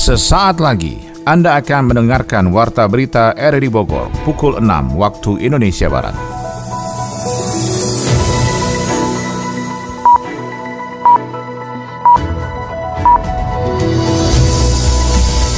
Sesaat lagi Anda akan mendengarkan Warta Berita RRI Bogor pukul 6 waktu Indonesia Barat.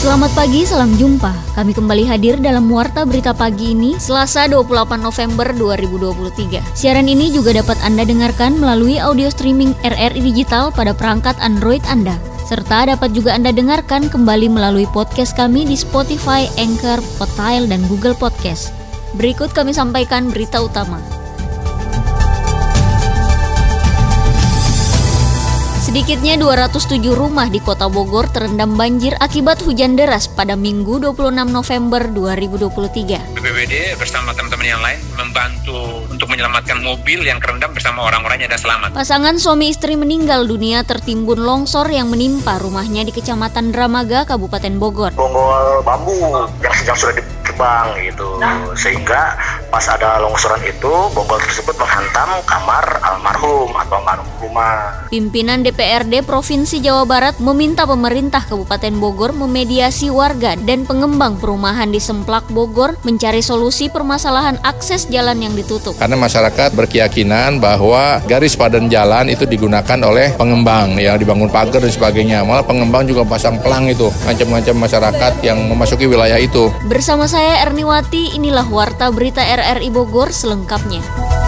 Selamat pagi, salam jumpa. Kami kembali hadir dalam Warta Berita Pagi ini, Selasa 28 November 2023. Siaran ini juga dapat Anda dengarkan melalui audio streaming RRI Digital pada perangkat Android Anda. Serta dapat juga Anda dengarkan kembali melalui podcast kami di Spotify, Anchor, Potile, dan Google Podcast. Berikut kami sampaikan berita utama. Sedikitnya 207 rumah di kota Bogor terendam banjir akibat hujan deras pada Minggu 26 November 2023. BPBD bersama teman-teman yang lain membantu untuk menyelamatkan mobil yang kerendam bersama orang-orangnya dan selamat. Pasangan suami istri meninggal dunia tertimbun longsor yang menimpa rumahnya di Kecamatan Dramaga, Kabupaten Bogor. Bonggol bambu yang sedang sudah dikebang gitu, sehingga pas ada longsoran itu bonggol tersebut menghantam kamar almarhum atau almarhum rumah. Pimpinan DPRD Provinsi Jawa Barat meminta pemerintah Kabupaten Bogor memediasi warga dan pengembang perumahan di Semplak Bogor mencari solusi permasalahan akses jalan yang ditutup. Karena masyarakat berkeyakinan bahwa garis padan jalan itu digunakan oleh pengembang yang dibangun pagar dan sebagainya. Malah pengembang juga pasang pelang itu, ngancam-ngancam masyarakat yang memasuki wilayah itu. Bersama saya Erniwati, inilah Warta Berita RRI Bogor selengkapnya.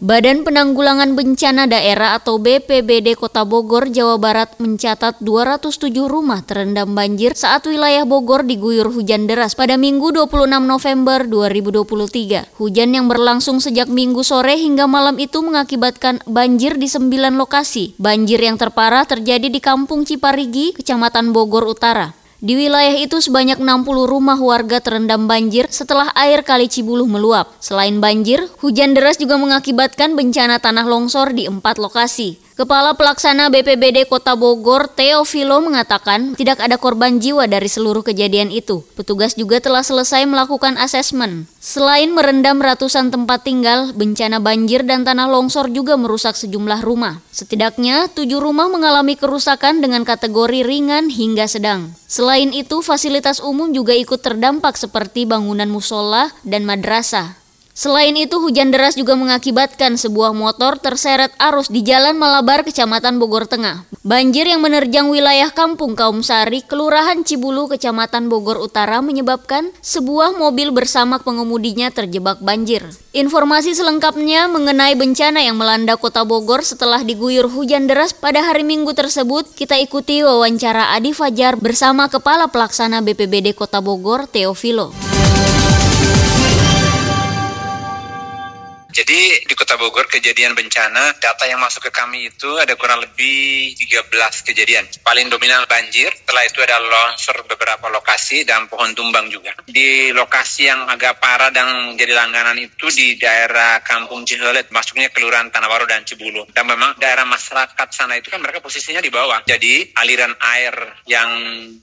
Badan Penanggulangan Bencana Daerah atau BPBD Kota Bogor, Jawa Barat mencatat 207 rumah terendam banjir saat wilayah Bogor diguyur hujan deras pada Minggu 26 November 2023. Hujan yang berlangsung sejak Minggu sore hingga malam itu mengakibatkan banjir di 9 lokasi. Banjir yang terparah terjadi di Kampung Ciparigi, Kecamatan Bogor Utara. Di wilayah itu sebanyak 60 rumah warga terendam banjir setelah air kali Cibuluh meluap. Selain banjir, hujan deras juga mengakibatkan bencana tanah longsor di empat lokasi. Kepala Pelaksana BPBD Kota Bogor, Teofilo mengatakan tidak ada korban jiwa dari seluruh kejadian itu. Petugas juga telah selesai melakukan asesmen. Selain merendam ratusan tempat tinggal, bencana banjir dan tanah longsor juga merusak sejumlah rumah. Setidaknya tujuh rumah mengalami kerusakan dengan kategori ringan hingga sedang. Selain itu, fasilitas umum juga ikut terdampak seperti bangunan musola dan madrasah. Selain itu, hujan deras juga mengakibatkan sebuah motor terseret arus di Jalan Malabar, Kecamatan Bogor Tengah. Banjir yang menerjang wilayah Kampung Kaum Sari, Kelurahan Cibulu, Kecamatan Bogor Utara menyebabkan sebuah mobil bersama pengemudinya terjebak banjir. Informasi selengkapnya mengenai bencana yang melanda kota Bogor setelah diguyur hujan deras pada hari Minggu tersebut, kita ikuti wawancara Adi Fajar bersama Kepala Pelaksana BPBD Kota Bogor, Teofilo. Jadi di Kota Bogor kejadian bencana data yang masuk ke kami itu ada kurang lebih 13 kejadian. Paling dominan banjir, setelah itu ada longsor beberapa lokasi dan pohon tumbang juga. Di lokasi yang agak parah dan jadi langganan itu di daerah Kampung Cihelet, masuknya Kelurahan Tanah Baru dan Cibulu. Dan memang daerah masyarakat sana itu kan mereka posisinya di bawah. Jadi aliran air yang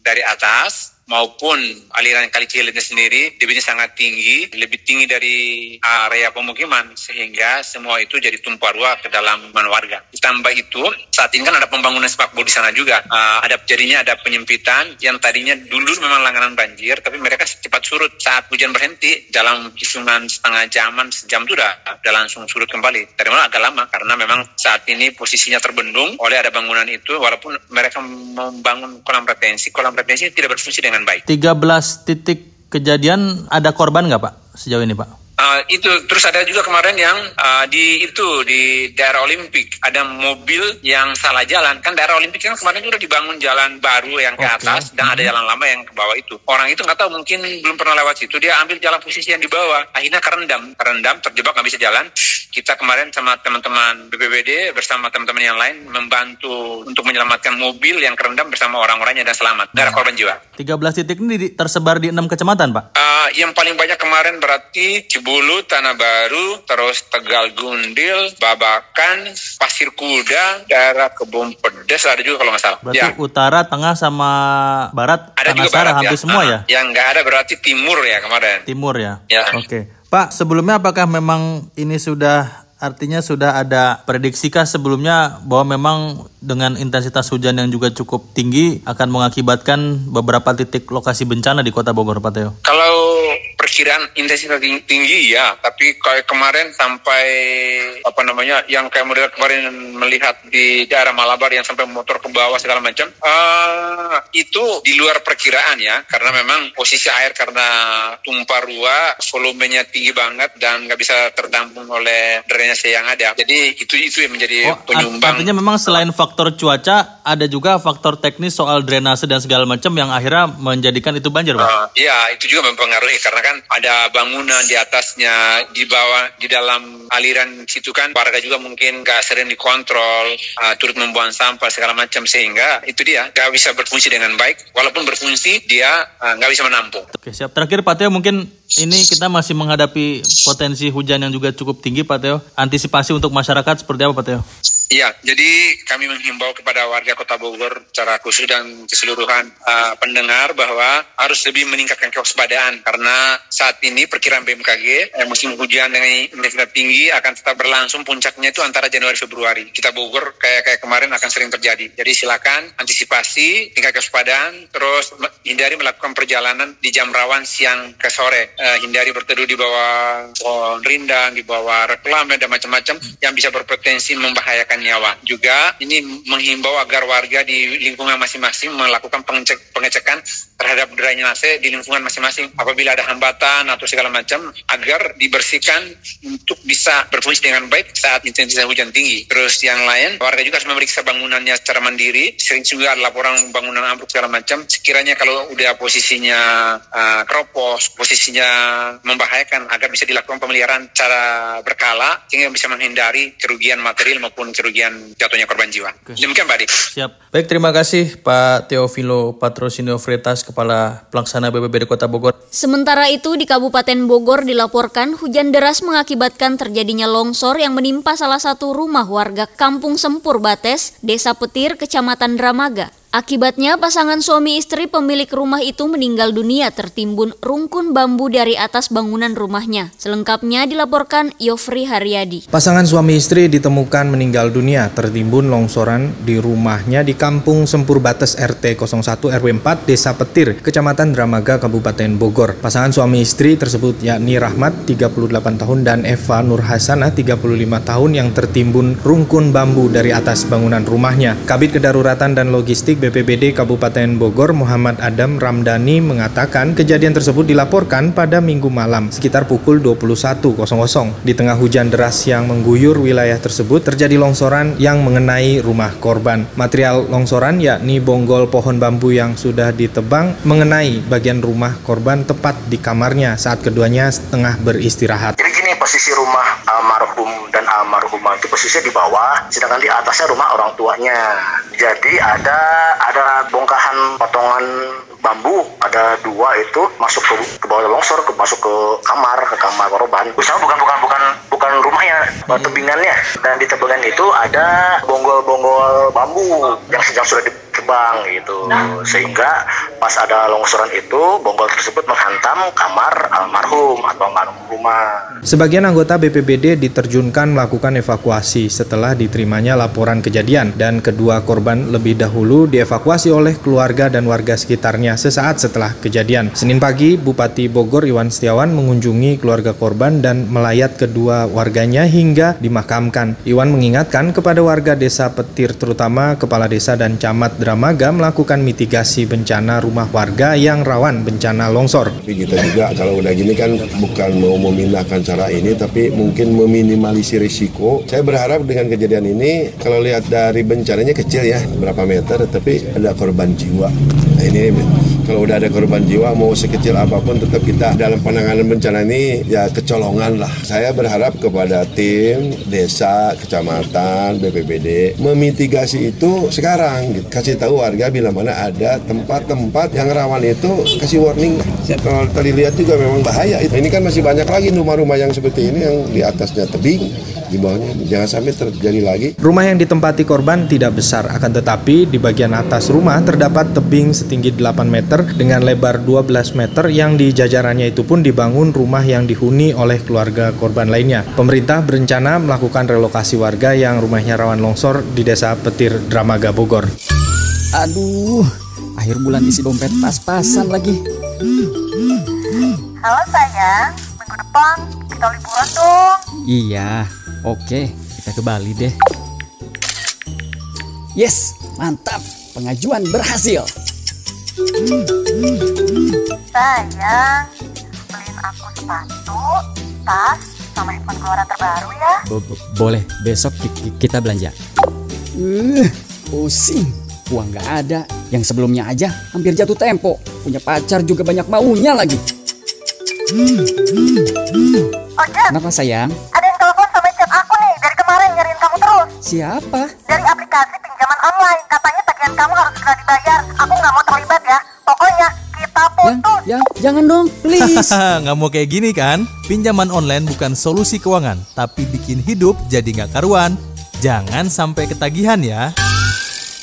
dari atas maupun aliran kali Cileunnya sendiri debitnya sangat tinggi, lebih tinggi dari area pemukiman sehingga semua itu jadi tumpah ruah ke dalam warga. Ditambah itu saat ini kan ada pembangunan sepak bola di sana juga. Uh, ada jadinya ada penyempitan yang tadinya dulu memang langganan banjir tapi mereka cepat surut saat hujan berhenti dalam hitungan setengah jaman sejam itu udah, udah langsung surut kembali. Dari mana agak lama karena memang saat ini posisinya terbendung oleh ada bangunan itu walaupun mereka membangun kolam retensi, kolam retensi tidak berfungsi dengan dengan baik. 13 titik kejadian ada korban nggak Pak sejauh ini Pak? Uh, itu terus ada juga kemarin yang uh, di itu di daerah Olimpik. Ada mobil yang salah jalan. Kan daerah Olimpik kan kemarin sudah dibangun jalan baru yang ke okay. atas dan ada jalan lama yang ke bawah itu. Orang itu nggak tahu mungkin belum pernah lewat situ. Dia ambil jalan posisi yang di bawah. Akhirnya kerendam. Kerendam terjebak nggak bisa jalan. Kita kemarin sama teman-teman BPBD bersama teman-teman yang lain membantu untuk menyelamatkan mobil yang kerendam bersama orang-orangnya dan selamat. Daerah korban jiwa. 13 titik ini tersebar di enam kecamatan Pak? Uh, yang paling banyak kemarin berarti Bulu, Tanah Baru, terus Tegal Gundil, Babakan, Pasir Kuda, daerah Kebun Pedes ada juga kalau nggak salah. Berarti ya. utara, tengah sama barat, ada juga barat hampir ya. semua ya? Yang nggak ada berarti timur ya kemarin. Timur ya. Ya. Oke. Pak, sebelumnya apakah memang ini sudah artinya sudah ada prediksikah sebelumnya bahwa memang dengan intensitas hujan yang juga cukup tinggi akan mengakibatkan beberapa titik lokasi bencana di Kota Bogor, Pak Teo? Kalau perkiraan intensitas tinggi ya, tapi kayak kemarin sampai apa namanya yang kayak model kemarin melihat di daerah Malabar yang sampai motor ke bawah segala macam, uh, itu di luar perkiraan ya, karena memang posisi air karena tumpah ruah, volumenya tinggi banget dan nggak bisa tertampung oleh drainase yang ada. Jadi itu itu yang menjadi oh, penyumbang. Artinya memang selain faktor cuaca, ada juga faktor teknis soal drainase dan segala macam yang akhirnya menjadikan itu banjir, Pak? Uh, iya, itu juga mempengaruhi karena kan ada bangunan di atasnya, di bawah, di dalam aliran situ kan warga juga mungkin gak sering dikontrol, uh, turut membuang sampah segala macam sehingga itu dia gak bisa berfungsi dengan baik. Walaupun berfungsi dia uh, gak bisa menampung. Oke siap. Terakhir Pak Teo mungkin ini kita masih menghadapi potensi hujan yang juga cukup tinggi Pak Teo. Antisipasi untuk masyarakat seperti apa Pak Teo? Iya, jadi kami menghimbau kepada warga Kota Bogor secara khusus dan keseluruhan uh, pendengar bahwa harus lebih meningkatkan kewaspadaan karena saat ini perkiraan BMKG eh, musim hujan dengan intensitas tinggi akan tetap berlangsung puncaknya itu antara Januari Februari. Kita Bogor kayak kayak kemarin akan sering terjadi. Jadi silakan antisipasi tingkat kewaspadaan terus hindari melakukan perjalanan di jam rawan siang ke sore. Uh, hindari berteduh di bawah pohon rindang, di bawah reklame dan macam-macam yang bisa berpotensi membahayakan menyelamatkan nyawa. Juga ini menghimbau agar warga di lingkungan masing-masing melakukan pengecek, pengecekan terhadap drainase di lingkungan masing-masing. Apabila ada hambatan atau segala macam, agar dibersihkan untuk bisa berfungsi dengan baik saat intensitas hujan tinggi. Terus yang lain, warga juga harus memeriksa bangunannya secara mandiri. Sering juga ada laporan bangunan ambruk segala macam. Sekiranya kalau udah posisinya uh, keropos, posisinya membahayakan, agar bisa dilakukan pemeliharaan secara berkala sehingga bisa menghindari kerugian material maupun kerugian kerugian jatuhnya korban jiwa. Oke. Demikian Pak Adi. Siap. Baik, terima kasih Pak Teofilo Patrosinio Fretas, Kepala Pelaksana BPBD Kota Bogor. Sementara itu di Kabupaten Bogor dilaporkan hujan deras mengakibatkan terjadinya longsor yang menimpa salah satu rumah warga Kampung Sempur Bates, Desa Petir, Kecamatan Dramaga. Akibatnya pasangan suami istri pemilik rumah itu meninggal dunia tertimbun rungkun bambu dari atas bangunan rumahnya. Selengkapnya dilaporkan Yofri Haryadi. Pasangan suami istri ditemukan meninggal dunia tertimbun longsoran di rumahnya di Kampung Sempur Bates RT 01 RW 4 Desa Petir, Kecamatan Dramaga, Kabupaten Bogor. Pasangan suami istri tersebut yakni Rahmat 38 tahun dan Eva Nur Hasana 35 tahun yang tertimbun rungkun bambu dari atas bangunan rumahnya. Kabit Kedaruratan dan Logistik BPBD Kabupaten Bogor Muhammad Adam Ramdhani mengatakan kejadian tersebut dilaporkan pada minggu malam sekitar pukul 21.00. Di tengah hujan deras yang mengguyur wilayah tersebut terjadi longsoran yang mengenai rumah korban. Material longsoran yakni bonggol pohon bambu yang sudah ditebang mengenai bagian rumah korban tepat di kamarnya saat keduanya setengah beristirahat. Jadi gini posisi rumah almarhum dan almarhumah itu posisinya di bawah, sedangkan di atasnya rumah orang tuanya. Jadi ada ada bongkahan potongan bambu ada dua itu masuk ke, ke bawah longsor ke masuk ke kamar ke kamar korban usaha bukan bukan bukan bukan rumahnya hmm. tebingannya dan di tebingan itu ada bonggol-bonggol bambu yang sedang sudah di terbang gitu sehingga pas ada longsoran itu bonggol tersebut menghantam kamar almarhum atau almarhum rumah. Sebagian anggota BPBD diterjunkan melakukan evakuasi setelah diterimanya laporan kejadian dan kedua korban lebih dahulu dievakuasi oleh keluarga dan warga sekitarnya sesaat setelah kejadian. Senin pagi Bupati Bogor Iwan Setiawan mengunjungi keluarga korban dan melayat kedua warganya hingga dimakamkan. Iwan mengingatkan kepada warga desa Petir terutama kepala desa dan camat Dramaga melakukan mitigasi bencana rumah warga yang rawan bencana longsor. Tapi kita juga kalau udah gini kan bukan mau memindahkan cara ini tapi mungkin meminimalisir risiko. Saya berharap dengan kejadian ini kalau lihat dari bencananya kecil ya berapa meter tapi ada korban jiwa. Nah ini kalau udah ada korban jiwa mau sekecil apa pun tetap kita dalam penanganan bencana ini ya kecolongan lah. Saya berharap kepada tim desa, kecamatan, BPBD memitigasi itu sekarang. Gitu. Kasih tahu warga bila mana ada tempat-tempat yang rawan itu kasih warning. Kalau tadi lihat juga memang bahaya. Ini kan masih banyak lagi rumah-rumah yang seperti ini yang di atasnya tebing, di bawahnya jangan sampai terjadi lagi. Rumah yang ditempati korban tidak besar, akan tetapi di bagian atas rumah terdapat tebing setinggi 8 meter meter dengan lebar 12 meter yang di jajarannya itu pun dibangun rumah yang dihuni oleh keluarga korban lainnya. Pemerintah berencana melakukan relokasi warga yang rumahnya rawan longsor di Desa Petir, Dramaga, Bogor. Aduh, akhir bulan isi dompet pas-pasan lagi. Halo sayang, minggu depan kita liburan dong. Iya, oke, kita ke Bali deh. Yes, mantap, pengajuan berhasil. Sayang, beliin aku sepatu, tas, sama handphone keluaran terbaru ya. Bo -bo boleh, besok kita belanja. Uh, pusing, uang gak ada. Yang sebelumnya aja hampir jatuh tempo. Punya pacar juga banyak maunya lagi. Oh, Jen, Kenapa sayang? ada yang telepon sama chat aku nih dari kemarin nyariin kamu terus. Siapa? Dari aplikasi pinjaman online, katanya tagihan kamu harus segera dibayar. Aku nggak mau terlibat jangan dong, please. nggak mau kayak gini kan? Pinjaman online bukan solusi keuangan, tapi bikin hidup jadi nggak karuan. Jangan sampai ketagihan ya.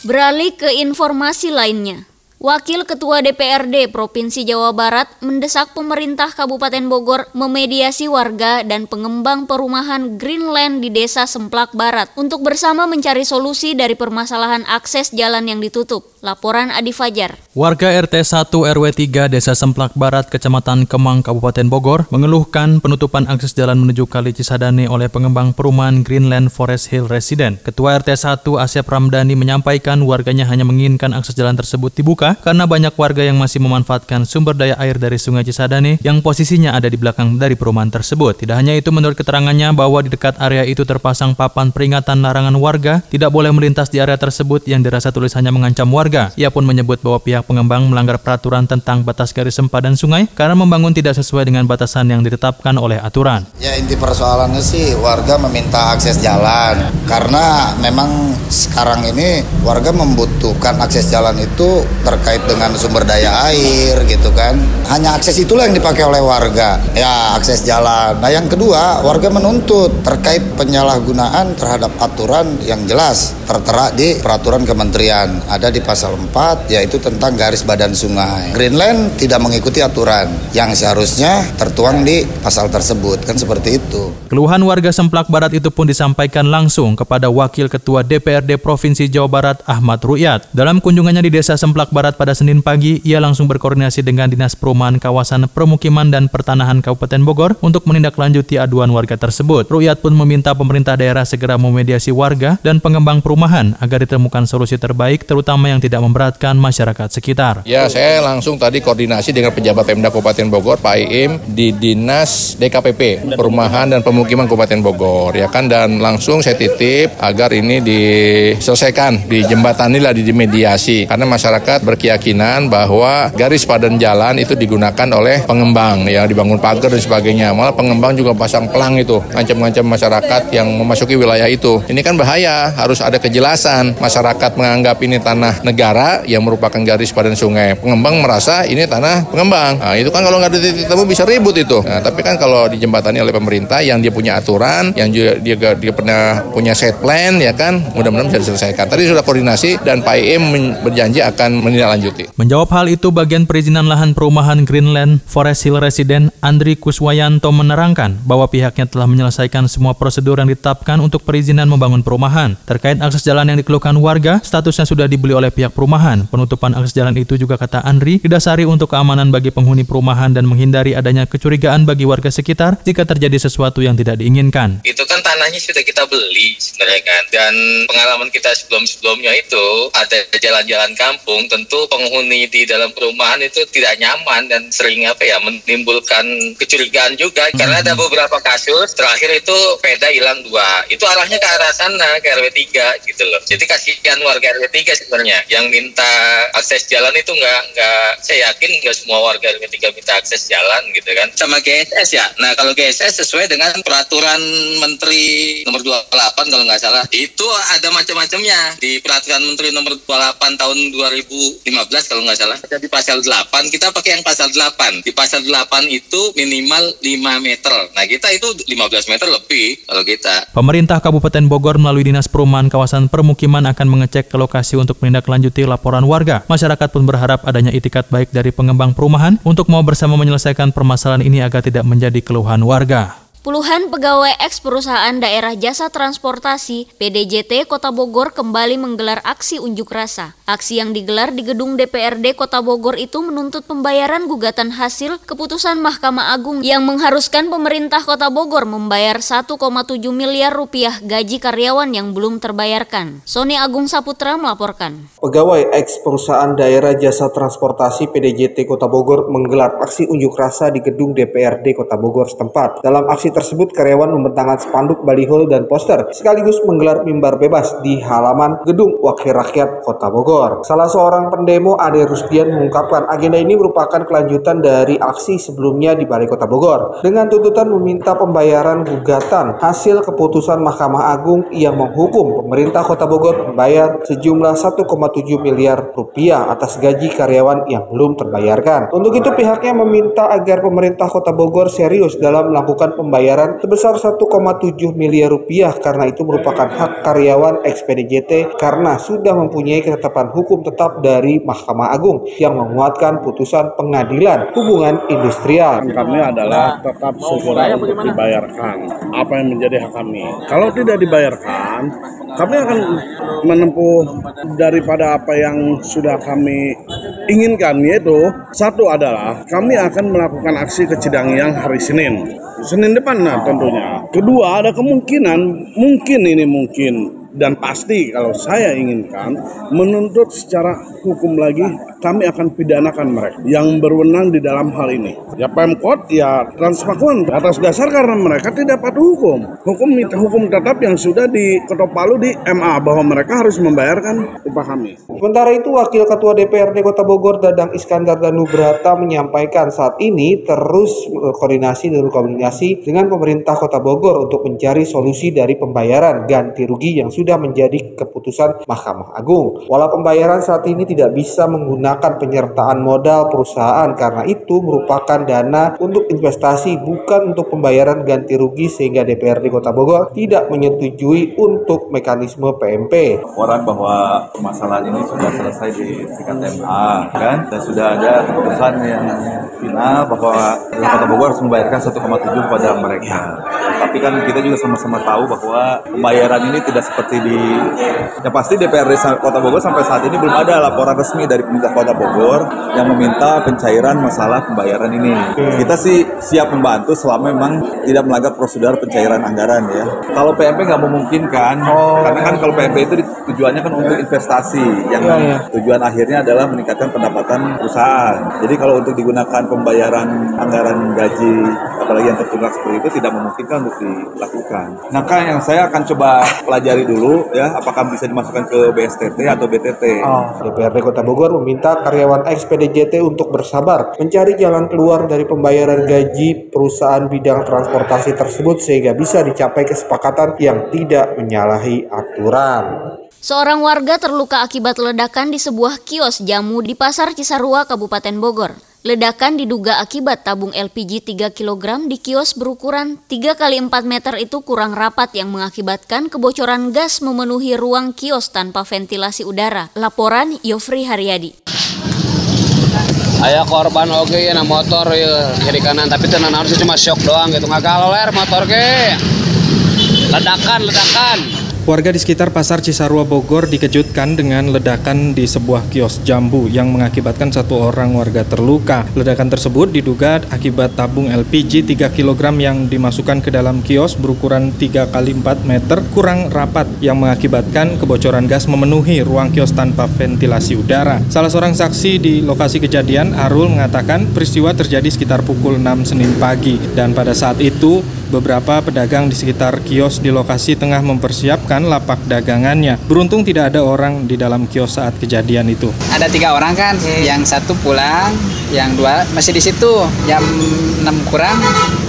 Beralih ke informasi lainnya. Wakil Ketua DPRD Provinsi Jawa Barat mendesak pemerintah Kabupaten Bogor memediasi warga dan pengembang perumahan Greenland di Desa Semplak Barat untuk bersama mencari solusi dari permasalahan akses jalan yang ditutup. Laporan Adi Fajar. Warga RT 1 RW 3 Desa Semplak Barat, Kecamatan Kemang, Kabupaten Bogor, mengeluhkan penutupan akses jalan menuju Kali Cisadane oleh pengembang perumahan Greenland Forest Hill Resident. Ketua RT 1 Asep Ramdhani menyampaikan warganya hanya menginginkan akses jalan tersebut dibuka karena banyak warga yang masih memanfaatkan sumber daya air dari Sungai Cisadane yang posisinya ada di belakang dari perumahan tersebut. Tidak hanya itu, menurut keterangannya bahwa di dekat area itu terpasang papan peringatan larangan warga tidak boleh melintas di area tersebut yang dirasa tulisannya mengancam warga. Ia pun menyebut bahwa pihak pengembang melanggar peraturan tentang batas garis sempadan sungai karena membangun tidak sesuai dengan batasan yang ditetapkan oleh aturan. Ya inti persoalannya sih warga meminta akses jalan karena memang sekarang ini warga membutuhkan akses jalan itu terkait dengan sumber daya air gitu kan. Hanya akses itulah yang dipakai oleh warga. Ya akses jalan. Nah yang kedua warga menuntut terkait penyalahgunaan terhadap aturan yang jelas tertera di peraturan kementerian ada di pasal 4 yaitu tentang garis badan sungai. Greenland tidak mengikuti aturan yang seharusnya tertuang di pasal tersebut kan seperti itu. Keluhan warga Semplak Barat itu pun disampaikan langsung kepada Wakil Ketua DPRD Provinsi Jawa Barat Ahmad Ruyat. Dalam kunjungannya di Desa Semplak Barat pada Senin pagi, ia langsung berkoordinasi dengan Dinas Perumahan Kawasan Permukiman dan Pertanahan Kabupaten Bogor untuk menindaklanjuti aduan warga tersebut. Ruyat pun meminta pemerintah daerah segera memediasi warga dan pengembang perumahan agar ditemukan solusi terbaik terutama yang tidak memberatkan masyarakat sekitar. Ya, saya langsung tadi koordinasi dengan pejabat Pemda Kabupaten Bogor, Pak Iim, di Dinas DKPP, Perumahan dan Pemukiman Kabupaten Bogor, ya kan, dan langsung saya titip agar ini diselesaikan, dijembatani lah, dimediasi, karena masyarakat berkeyakinan bahwa garis padan jalan itu digunakan oleh pengembang, ya dibangun pagar dan sebagainya, malah pengembang juga pasang pelang itu, ngancam-ngancam masyarakat yang memasuki wilayah itu. Ini kan bahaya, harus ada kejelasan, masyarakat menganggap ini tanah negara yang merupakan garis padan sungai. Pengembang merasa ini tanah pengembang. Nah, itu kan kalau nggak ada titik temu bisa ribut itu. Nah, tapi kan kalau dijembatani oleh pemerintah yang dia punya aturan, yang juga dia, dia pernah punya set plan ya kan, mudah-mudahan bisa diselesaikan. Tadi sudah koordinasi dan Pak IM berjanji akan menindaklanjuti. Menjawab hal itu, bagian perizinan lahan perumahan Greenland Forest Hill Resident Andri Kuswayanto menerangkan bahwa pihaknya telah menyelesaikan semua prosedur yang ditetapkan untuk perizinan membangun perumahan. Terkait akses jalan yang dikeluhkan warga, statusnya sudah dibeli oleh pihak perumahan. Penutupan akses jalan itu juga kata Andri didasari untuk keamanan bagi penghuni perumahan dan menghindari adanya kecurigaan bagi warga sekitar jika terjadi sesuatu yang tidak diinginkan. Itu kan tanahnya sudah kita beli sebenarnya kan. Dan pengalaman kita sebelum-sebelumnya itu ada jalan-jalan kampung, tentu penghuni di dalam perumahan itu tidak nyaman dan sering apa ya menimbulkan kecurigaan juga karena ada beberapa kasus terakhir itu peda hilang dua. Itu arahnya ke arah sana ke RW 3 gitu loh. Jadi kasihan warga RW 3 sebenarnya yang minta akses jalan itu nggak nggak saya yakin nggak semua warga 3 minta akses jalan gitu kan. Sama GSS ya. Nah kalau GSS sesuai dengan peraturan Menteri nomor 28 kalau nggak salah itu ada macam-macamnya di peraturan Menteri nomor 28 tahun 2015 kalau nggak salah. Jadi pasal 8 kita pakai yang pasal 8. Di pasal 8 itu minimal 5 meter. Nah kita itu 15 meter lebih kalau kita. Pemerintah Kabupaten Bogor melalui Dinas Perumahan Kawasan Permukiman akan mengecek ke lokasi untuk menindaklanjuti menindaklanjuti laporan warga. Masyarakat pun berharap adanya itikat baik dari pengembang perumahan untuk mau bersama menyelesaikan permasalahan ini agar tidak menjadi keluhan warga. Puluhan pegawai eks perusahaan daerah jasa transportasi PDJT Kota Bogor kembali menggelar aksi unjuk rasa. Aksi yang digelar di gedung DPRD Kota Bogor itu menuntut pembayaran gugatan hasil keputusan Mahkamah Agung yang mengharuskan pemerintah Kota Bogor membayar 1,7 miliar rupiah gaji karyawan yang belum terbayarkan. Sony Agung Saputra melaporkan. Pegawai eks perusahaan daerah jasa transportasi PDJT Kota Bogor menggelar aksi unjuk rasa di gedung DPRD Kota Bogor setempat. Dalam aksi tersebut karyawan membentangkan spanduk, baliho, dan poster sekaligus menggelar mimbar bebas di halaman gedung Wakil Rakyat Kota Bogor. Salah seorang pendemo Ade Rusdian mengungkapkan agenda ini merupakan kelanjutan dari aksi sebelumnya di Balai Kota Bogor dengan tuntutan meminta pembayaran gugatan hasil keputusan Mahkamah Agung yang menghukum pemerintah Kota Bogor membayar sejumlah 1,7 miliar rupiah atas gaji karyawan yang belum terbayarkan. Untuk itu pihaknya meminta agar pemerintah Kota Bogor serius dalam melakukan pembayaran pembayaran sebesar 1,7 miliar rupiah karena itu merupakan hak karyawan XPDJT karena sudah mempunyai ketetapan hukum tetap dari Mahkamah Agung yang menguatkan putusan pengadilan hubungan industrial. Kami adalah tetap segera untuk dibayarkan apa yang menjadi hak kami. Kalau tidak dibayarkan, kami akan menempuh daripada apa yang sudah kami inginkan yaitu satu adalah kami akan melakukan aksi ke Cidangiang hari Senin. Senin depan nah tentunya. Kedua ada kemungkinan mungkin ini mungkin dan pasti kalau saya inginkan menuntut secara hukum lagi kami akan pidanakan mereka yang berwenang di dalam hal ini. Ya Pemkot ya Transpakuan atas dasar karena mereka tidak patuh hukum. Hukum hukum tetap yang sudah diketok palu di MA bahwa mereka harus membayarkan upah kami. Sementara itu Wakil Ketua DPRD Kota Bogor Dadang Iskandar Danubrata menyampaikan saat ini terus koordinasi dan komunikasi dengan pemerintah Kota Bogor untuk mencari solusi dari pembayaran ganti rugi yang sudah menjadi keputusan Mahkamah Agung. Walau pembayaran saat ini tidak bisa menggunakan penyertaan modal perusahaan karena itu merupakan dana untuk investasi bukan untuk pembayaran ganti rugi sehingga DPRD Kota Bogor tidak menyetujui untuk mekanisme PMP. Orang bahwa permasalahan ini sudah selesai di tingkat MA kan dan sudah ada keputusan yang final bahwa Kota Bogor harus membayarkan 1,7 kepada mereka. Tapi kan kita juga sama-sama tahu bahwa pembayaran ini tidak seperti di yang pasti DPRD Kota Bogor sampai saat ini belum ada laporan resmi dari pemerintah Kota Bogor yang meminta pencairan masalah pembayaran ini. Kita sih siap membantu selama memang tidak melanggar prosedur pencairan anggaran ya. Kalau PMP nggak memungkinkan, oh. karena kan kalau PMP itu tujuannya kan untuk investasi, yang ya, ya. tujuan akhirnya adalah meningkatkan pendapatan perusahaan. Jadi kalau untuk digunakan pembayaran anggaran gaji, apalagi yang tertunggak seperti itu tidak memungkinkan untuk dilakukan. Nah, kan yang saya akan coba pelajari dulu ya, apakah bisa dimasukkan ke BSTT atau BTT. Oh. DPRD Kota Bogor meminta karyawan XPDJT untuk bersabar mencari jalan keluar dari pembayaran gaji perusahaan bidang transportasi tersebut sehingga bisa dicapai kesepakatan yang tidak menyalahi aturan. Seorang warga terluka akibat ledakan di sebuah kios jamu di Pasar Cisarua, Kabupaten Bogor. Ledakan diduga akibat tabung LPG 3 kg di kios berukuran 3 x 4 meter itu kurang rapat yang mengakibatkan kebocoran gas memenuhi ruang kios tanpa ventilasi udara. Laporan Yofri Haryadi. Ayah korban oke okay, ya, nah motor ya, kiri kanan tapi tenan harusnya cuma shock doang gitu nggak ler motor ke ledakan ledakan Warga di sekitar Pasar Cisarua Bogor dikejutkan dengan ledakan di sebuah kios jambu yang mengakibatkan satu orang warga terluka. Ledakan tersebut diduga akibat tabung LPG 3 kg yang dimasukkan ke dalam kios berukuran 3 x 4 meter kurang rapat yang mengakibatkan kebocoran gas memenuhi ruang kios tanpa ventilasi udara. Salah seorang saksi di lokasi kejadian, Arul, mengatakan peristiwa terjadi sekitar pukul 6 Senin pagi dan pada saat itu beberapa pedagang di sekitar kios di lokasi tengah mempersiapkan menyiapkan lapak dagangannya. Beruntung tidak ada orang di dalam kios saat kejadian itu. Ada tiga orang kan, hmm. yang satu pulang, yang dua masih di situ. Jam 6 kurang,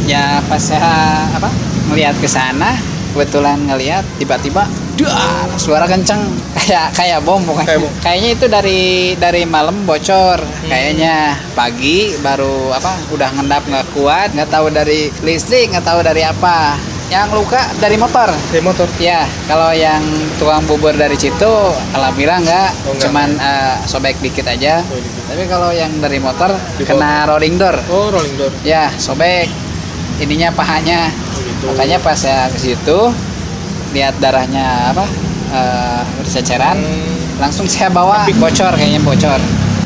ya pas saya apa melihat ke sana, kebetulan ngelihat tiba-tiba Duh, suara kenceng kayak kayak bom bukan kayak bom. kayaknya itu dari dari malam bocor hmm. kayaknya pagi baru apa udah ngendap nggak kuat nggak tahu dari listrik nggak tahu dari apa Yang luka dari motor. Dari motor. Ya, kalau yang tukang bubur dari situ alhamdulillah enggak, Oh, enggak. cuman eh, sobek dikit aja. Tapi kalau yang dari motor Di kena rolling door. Oh, rolling door. Ya, sobek ininya pahanya. Makanya pas saya ke situ lihat darahnya apa? eh, berceceran, langsung saya bawa bocor kayaknya bocor.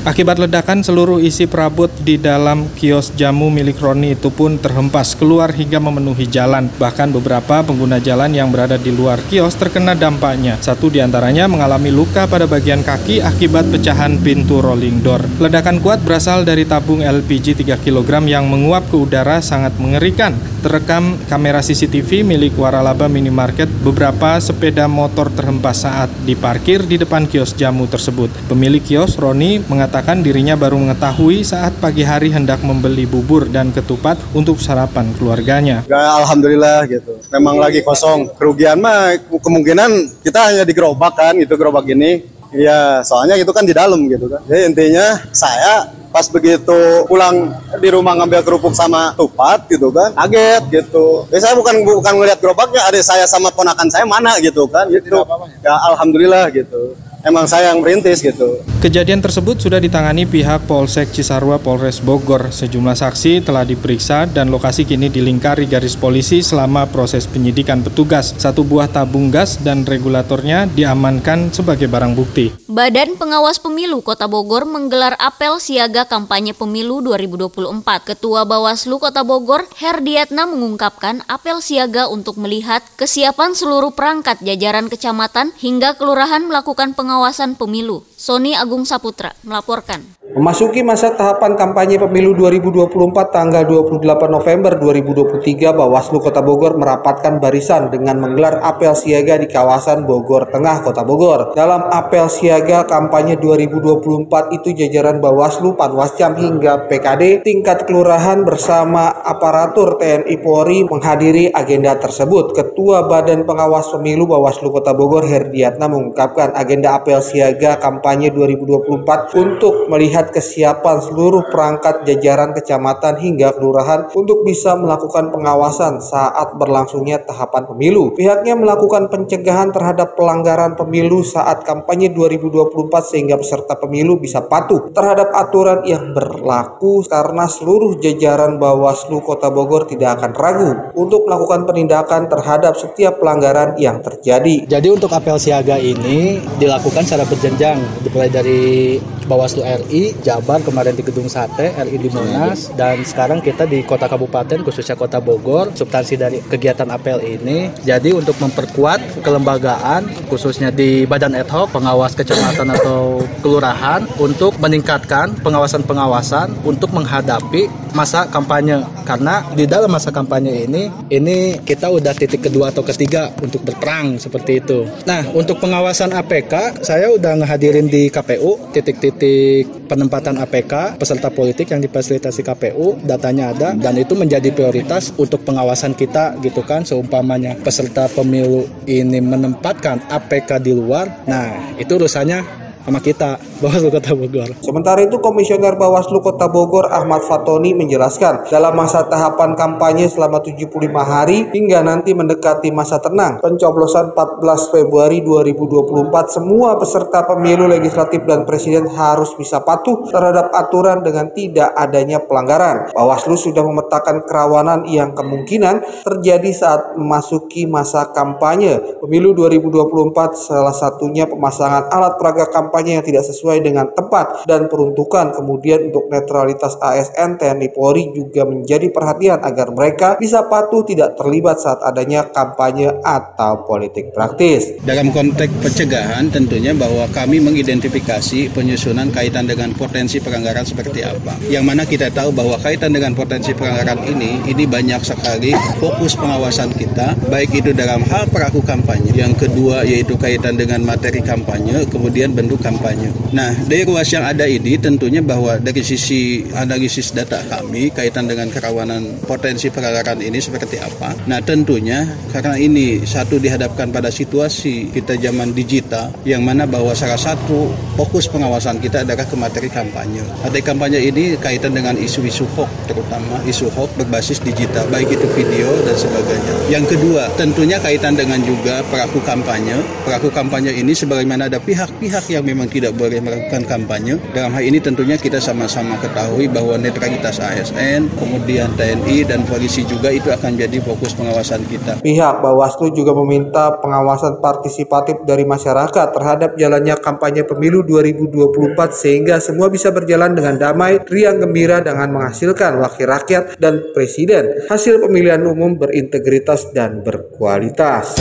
Akibat ledakan, seluruh isi perabot di dalam kios jamu milik Roni itu pun terhempas keluar hingga memenuhi jalan. Bahkan beberapa pengguna jalan yang berada di luar kios terkena dampaknya. Satu di antaranya mengalami luka pada bagian kaki akibat pecahan pintu rolling door. Ledakan kuat berasal dari tabung LPG 3 kg yang menguap ke udara sangat mengerikan. Terekam kamera CCTV milik Waralaba Minimarket, beberapa sepeda motor terhempas saat diparkir di depan kios jamu tersebut. Pemilik kios, Roni, mengatakan dirinya baru mengetahui saat pagi hari hendak membeli bubur dan ketupat untuk sarapan keluarganya. Ya, alhamdulillah gitu. Memang lagi kosong. Kerugian mah kemungkinan kita hanya di gerobak kan, gitu gerobak ini. Iya, soalnya itu kan di dalam gitu kan. Jadi intinya saya pas begitu pulang di rumah ngambil kerupuk sama tupat gitu kan kaget gitu. Ya, saya bukan bukan ngeliat gerobaknya, ada saya sama ponakan saya mana gitu kan gitu. Ya alhamdulillah gitu. Emang saya yang merintis gitu. Kejadian tersebut sudah ditangani pihak Polsek Cisarua Polres Bogor. Sejumlah saksi telah diperiksa dan lokasi kini dilingkari garis polisi selama proses penyidikan petugas. Satu buah tabung gas dan regulatornya diamankan sebagai barang bukti. Badan Pengawas Pemilu Kota Bogor menggelar apel siaga kampanye pemilu 2024. Ketua Bawaslu Kota Bogor, Herdiatna mengungkapkan apel siaga untuk melihat kesiapan seluruh perangkat jajaran kecamatan hingga kelurahan melakukan pengawasan pemilu. Sony Agung Saputra melaporkan. Memasuki masa tahapan kampanye pemilu 2024 tanggal 28 November 2023, Bawaslu Kota Bogor merapatkan barisan dengan menggelar apel siaga di kawasan Bogor Tengah, Kota Bogor. Dalam apel siaga kampanye 2024 itu jajaran Bawaslu, Panwascam hingga PKD tingkat kelurahan bersama aparatur TNI Polri menghadiri agenda tersebut. Ketua Badan Pengawas Pemilu Bawaslu Kota Bogor Herdiatna mengungkapkan agenda apel siaga kampanye 2024 untuk melihat kesiapan seluruh perangkat jajaran kecamatan hingga kelurahan untuk bisa melakukan pengawasan saat berlangsungnya tahapan pemilu. Pihaknya melakukan pencegahan terhadap pelanggaran pemilu saat kampanye 2024 sehingga peserta pemilu bisa patuh terhadap aturan yang berlaku karena seluruh jajaran Bawaslu Kota Bogor tidak akan ragu untuk melakukan penindakan terhadap setiap pelanggaran yang terjadi. Jadi untuk apel siaga ini dilakukan secara berjenjang dimulai dari Bawaslu RI, Jabar kemarin di Gedung Sate, RI di Monas, dan sekarang kita di kota kabupaten khususnya kota Bogor. Substansi dari kegiatan apel ini jadi untuk memperkuat kelembagaan khususnya di badan ad hoc, pengawas kecamatan atau kelurahan untuk meningkatkan pengawasan-pengawasan untuk menghadapi masa kampanye karena di dalam masa kampanye ini ini kita udah titik kedua atau ketiga untuk berperang seperti itu. Nah, untuk pengawasan APK saya udah ngehadirin di KPU titik-titik penempatan APK peserta politik yang difasilitasi KPU datanya ada dan itu menjadi prioritas untuk pengawasan kita gitu kan seumpamanya peserta pemilu ini menempatkan APK di luar. Nah, itu urusannya sama kita Bawaslu Kota Bogor. Sementara itu Komisioner Bawaslu Kota Bogor Ahmad Fatoni menjelaskan dalam masa tahapan kampanye selama 75 hari hingga nanti mendekati masa tenang pencoblosan 14 Februari 2024 semua peserta pemilu legislatif dan presiden harus bisa patuh terhadap aturan dengan tidak adanya pelanggaran. Bawaslu sudah memetakan kerawanan yang kemungkinan terjadi saat memasuki masa kampanye pemilu 2024 salah satunya pemasangan alat peraga kampanye yang tidak sesuai dengan tempat dan peruntukan. Kemudian untuk netralitas ASN TNI Polri juga menjadi perhatian agar mereka bisa patuh tidak terlibat saat adanya kampanye atau politik praktis. Dalam konteks pencegahan tentunya bahwa kami mengidentifikasi penyusunan kaitan dengan potensi pelanggaran seperti apa. Yang mana kita tahu bahwa kaitan dengan potensi pelanggaran ini, ini banyak sekali fokus pengawasan kita, baik itu dalam hal peraku kampanye. Yang kedua yaitu kaitan dengan materi kampanye, kemudian bentuk kampanye. Nah, dari ruas yang ada ini tentunya bahwa dari sisi analisis data kami kaitan dengan kerawanan potensi pelanggaran ini seperti apa. Nah, tentunya karena ini satu dihadapkan pada situasi kita zaman digital yang mana bahwa salah satu fokus pengawasan kita adalah ke materi kampanye. Materi kampanye ini kaitan dengan isu-isu hoax terutama isu hoax berbasis digital baik itu video dan sebagainya. Yang kedua, tentunya kaitan dengan juga pelaku kampanye. Pelaku kampanye ini sebagaimana ada pihak-pihak yang memang tidak boleh melakukan kampanye. Dalam hal ini tentunya kita sama-sama ketahui bahwa netralitas ASN, kemudian TNI dan polisi juga itu akan jadi fokus pengawasan kita. Pihak Bawaslu juga meminta pengawasan partisipatif dari masyarakat terhadap jalannya kampanye pemilu 2024 sehingga semua bisa berjalan dengan damai, riang gembira dengan menghasilkan wakil rakyat dan presiden. Hasil pemilihan umum berintegritas dan berkualitas.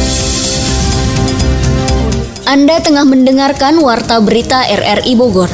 Anda tengah mendengarkan Warta Berita RRI Bogor.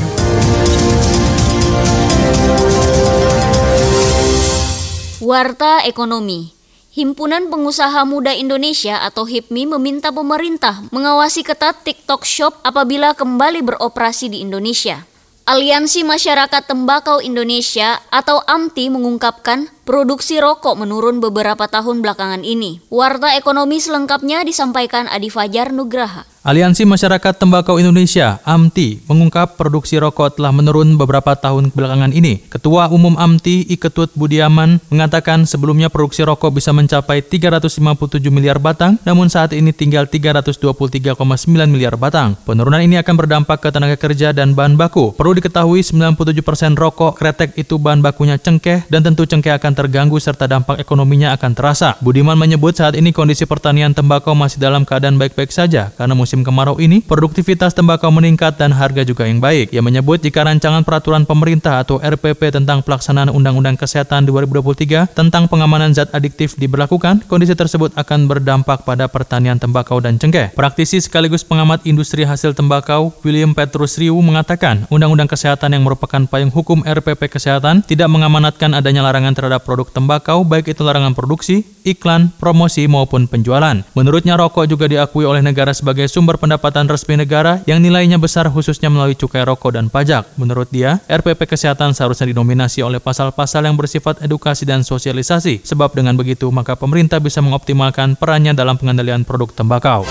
Warta Ekonomi Himpunan Pengusaha Muda Indonesia atau HIPMI meminta pemerintah mengawasi ketat TikTok Shop apabila kembali beroperasi di Indonesia. Aliansi Masyarakat Tembakau Indonesia atau AMTI mengungkapkan produksi rokok menurun beberapa tahun belakangan ini. Warta ekonomi selengkapnya disampaikan Adi Fajar Nugraha. Aliansi Masyarakat Tembakau Indonesia (AMTI) mengungkap produksi rokok telah menurun beberapa tahun belakangan ini. Ketua Umum AMTI Iketut Budiaman mengatakan sebelumnya produksi rokok bisa mencapai 357 miliar batang, namun saat ini tinggal 323,9 miliar batang. Penurunan ini akan berdampak ke tenaga kerja dan bahan baku. Perlu diketahui 97% rokok kretek itu bahan bakunya cengkeh dan tentu cengkeh akan terganggu serta dampak ekonominya akan terasa. Budiman menyebut saat ini kondisi pertanian tembakau masih dalam keadaan baik-baik saja karena musim kemarau ini, produktivitas tembakau meningkat dan harga juga yang baik. Ia menyebut jika rancangan peraturan pemerintah atau RPP tentang pelaksanaan Undang-Undang Kesehatan 2023 tentang pengamanan zat adiktif diberlakukan, kondisi tersebut akan berdampak pada pertanian tembakau dan cengkeh. Praktisi sekaligus pengamat industri hasil tembakau, William Petrus Riu mengatakan, Undang-Undang Kesehatan yang merupakan payung hukum RPP Kesehatan tidak mengamanatkan adanya larangan terhadap produk tembakau, baik itu larangan produksi, iklan, promosi maupun penjualan. Menurutnya rokok juga diakui oleh negara sebagai sumber pendapatan resmi negara yang nilainya besar khususnya melalui cukai rokok dan pajak. Menurut dia, RPP Kesehatan seharusnya didominasi oleh pasal-pasal yang bersifat edukasi dan sosialisasi, sebab dengan begitu maka pemerintah bisa mengoptimalkan perannya dalam pengendalian produk tembakau.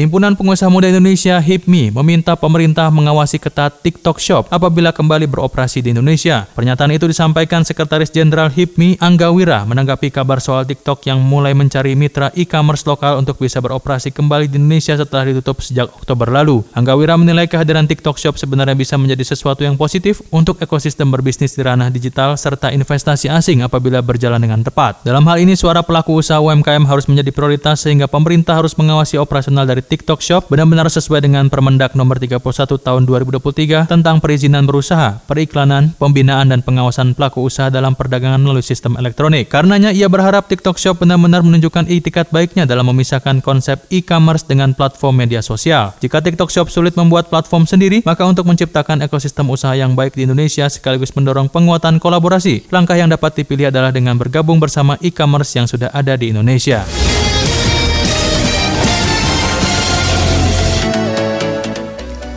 Himpunan Pengusaha Muda Indonesia HIPMI meminta pemerintah mengawasi ketat TikTok Shop apabila kembali beroperasi di Indonesia. Pernyataan itu disampaikan Sekretaris Jenderal HIPMI Angga Wira menanggapi kabar soal TikTok yang mulai mencari mitra e-commerce lokal untuk bisa beroperasi kembali di Indonesia setelah ditutup sejak Oktober lalu. Angga Wira menilai kehadiran TikTok Shop sebenarnya bisa menjadi sesuatu yang positif untuk ekosistem berbisnis di ranah digital serta investasi asing apabila berjalan dengan tepat. Dalam hal ini, suara pelaku usaha UMKM harus menjadi prioritas sehingga pemerintah harus mengawasi operasional dari TikTok Shop benar-benar sesuai dengan Permendak Nomor 31 Tahun 2023 tentang perizinan berusaha, periklanan, pembinaan dan pengawasan pelaku usaha dalam perdagangan melalui sistem elektronik. Karenanya ia berharap TikTok Shop benar-benar menunjukkan itikat baiknya dalam memisahkan konsep e-commerce dengan platform media sosial. Jika TikTok Shop sulit membuat platform sendiri, maka untuk menciptakan ekosistem usaha yang baik di Indonesia sekaligus mendorong penguatan kolaborasi, langkah yang dapat dipilih adalah dengan bergabung bersama e-commerce yang sudah ada di Indonesia.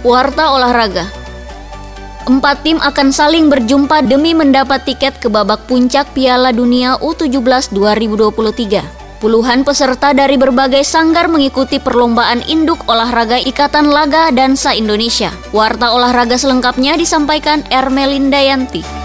Warta Olahraga Empat tim akan saling berjumpa demi mendapat tiket ke babak puncak Piala Dunia U17 2023. Puluhan peserta dari berbagai sanggar mengikuti perlombaan induk olahraga Ikatan Laga Dansa Indonesia. Warta olahraga selengkapnya disampaikan Ermelinda Yanti.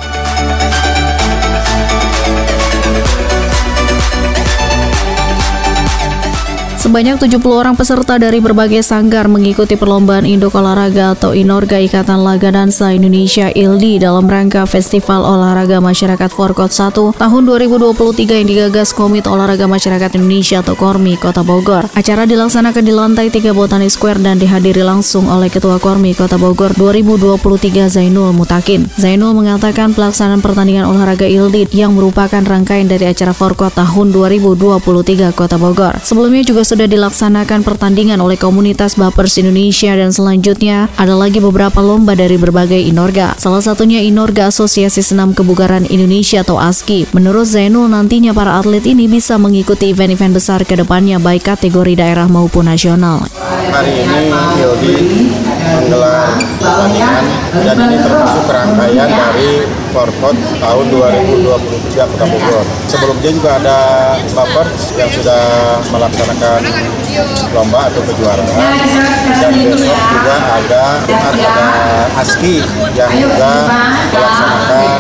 Sebanyak 70 orang peserta dari berbagai sanggar mengikuti perlombaan Induk Olahraga atau Inorga Ikatan Laga Dansa Indonesia ILDI dalam rangka Festival Olahraga Masyarakat Forkot 1 tahun 2023 yang digagas Komite Olahraga Masyarakat Indonesia atau KORMI Kota Bogor. Acara dilaksanakan di lantai 3 Botani Square dan dihadiri langsung oleh Ketua KORMI Kota Bogor 2023 Zainul Mutakin. Zainul mengatakan pelaksanaan pertandingan olahraga ILDI yang merupakan rangkaian dari acara Forkot tahun 2023 Kota Bogor. Sebelumnya juga sudah sudah dilaksanakan pertandingan oleh komunitas Bapers Indonesia dan selanjutnya ada lagi beberapa lomba dari berbagai inorga. Salah satunya Inorga Asosiasi Senam Kebugaran Indonesia atau ASKI. Menurut Zainul nantinya para atlet ini bisa mengikuti event-event besar ke depannya baik kategori daerah maupun nasional. hari ini Hildi menggelar pertandingan dan ini termasuk rangkaian dari Forkot tahun 2023 Kota Bogor. Sebelumnya juga ada Bappers yang sudah melaksanakan lomba atau kejuaraan dan besok juga ada ada ASKI yang juga melaksanakan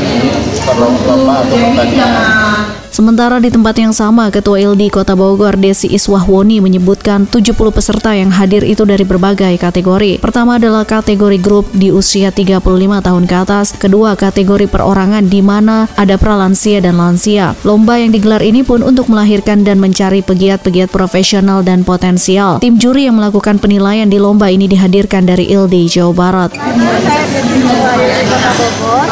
lomba atau pertandingan. Sementara di tempat yang sama, Ketua LD Kota Bogor Desi Iswahwoni menyebutkan 70 peserta yang hadir itu dari berbagai kategori. Pertama adalah kategori grup di usia 35 tahun ke atas, kedua kategori perorangan di mana ada pralansia dan lansia. Lomba yang digelar ini pun untuk melahirkan dan mencari pegiat-pegiat profesional dan potensial. Tim juri yang melakukan penilaian di lomba ini dihadirkan dari LD Jawa Barat. Saya Bogor,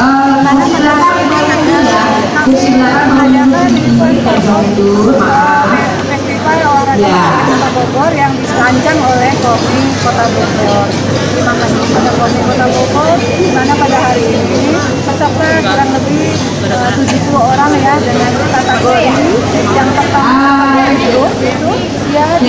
festival olahraga Kota Bogor yang dirancang oleh Kopi Kota Bogor. Terima kasih kepada Kopi Kota Bogor di mana pada hari ini peserta kurang lebih 70 orang ya dengan kategori yang pertama Yang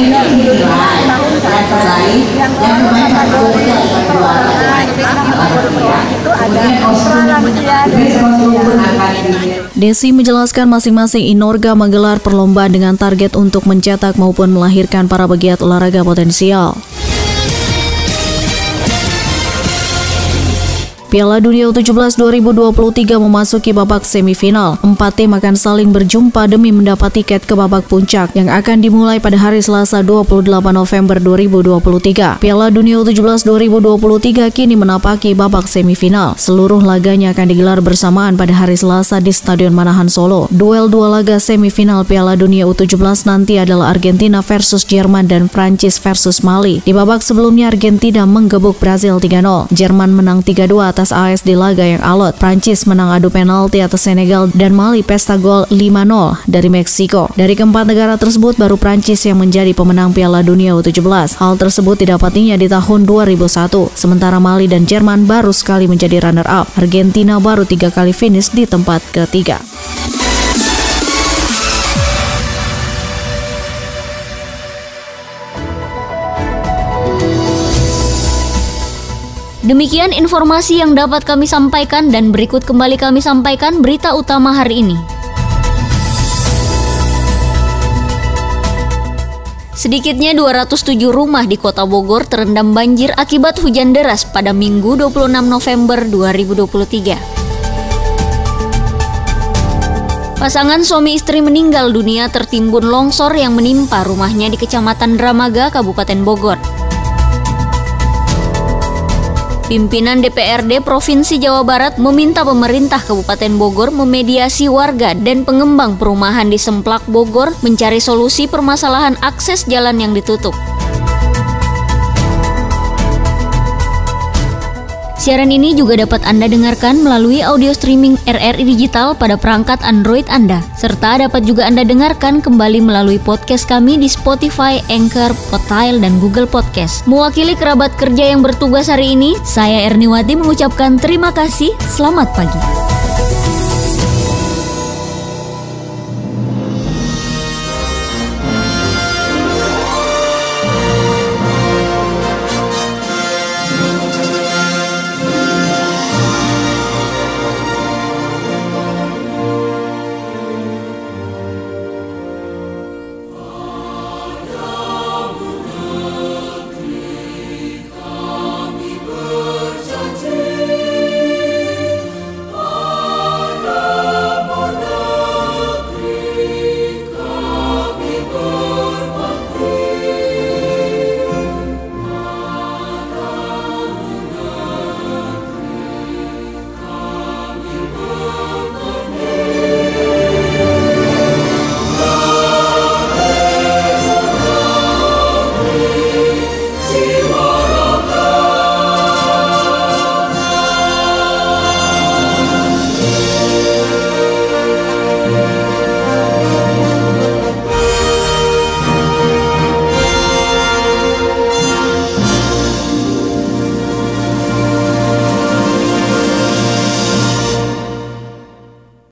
Desi menjelaskan masing-masing Inorga menggelar perlombaan dengan target untuk mencetak maupun melahirkan para pegiat olahraga potensial. Piala Dunia U17 2023 memasuki babak semifinal. Empat tim akan saling berjumpa demi mendapat tiket ke babak puncak yang akan dimulai pada hari Selasa 28 November 2023. Piala Dunia U17 2023 kini menapaki babak semifinal. Seluruh laganya akan digelar bersamaan pada hari Selasa di Stadion Manahan Solo. Duel dua laga semifinal Piala Dunia U17 nanti adalah Argentina versus Jerman dan Prancis versus Mali. Di babak sebelumnya Argentina menggebuk Brazil 3-0. Jerman menang 3-2 atas AS di laga yang alot. Prancis menang adu penalti atas Senegal dan Mali pesta gol 5-0 dari Meksiko. Dari keempat negara tersebut baru Prancis yang menjadi pemenang Piala Dunia U17. Hal tersebut didapatinya di tahun 2001. Sementara Mali dan Jerman baru sekali menjadi runner-up. Argentina baru tiga kali finish di tempat ketiga. Demikian informasi yang dapat kami sampaikan dan berikut kembali kami sampaikan berita utama hari ini. Sedikitnya 207 rumah di kota Bogor terendam banjir akibat hujan deras pada Minggu 26 November 2023. Pasangan suami istri meninggal dunia tertimbun longsor yang menimpa rumahnya di Kecamatan Dramaga, Kabupaten Bogor. Pimpinan DPRD Provinsi Jawa Barat meminta pemerintah Kabupaten Bogor memediasi warga dan pengembang perumahan di Semplak Bogor mencari solusi permasalahan akses jalan yang ditutup. Siaran ini juga dapat Anda dengarkan melalui audio streaming RRI Digital pada perangkat Android Anda, serta dapat juga Anda dengarkan kembali melalui podcast kami di Spotify, Anchor, Potile, dan Google Podcast. Mewakili kerabat kerja yang bertugas hari ini, saya Erniwati mengucapkan terima kasih, selamat pagi.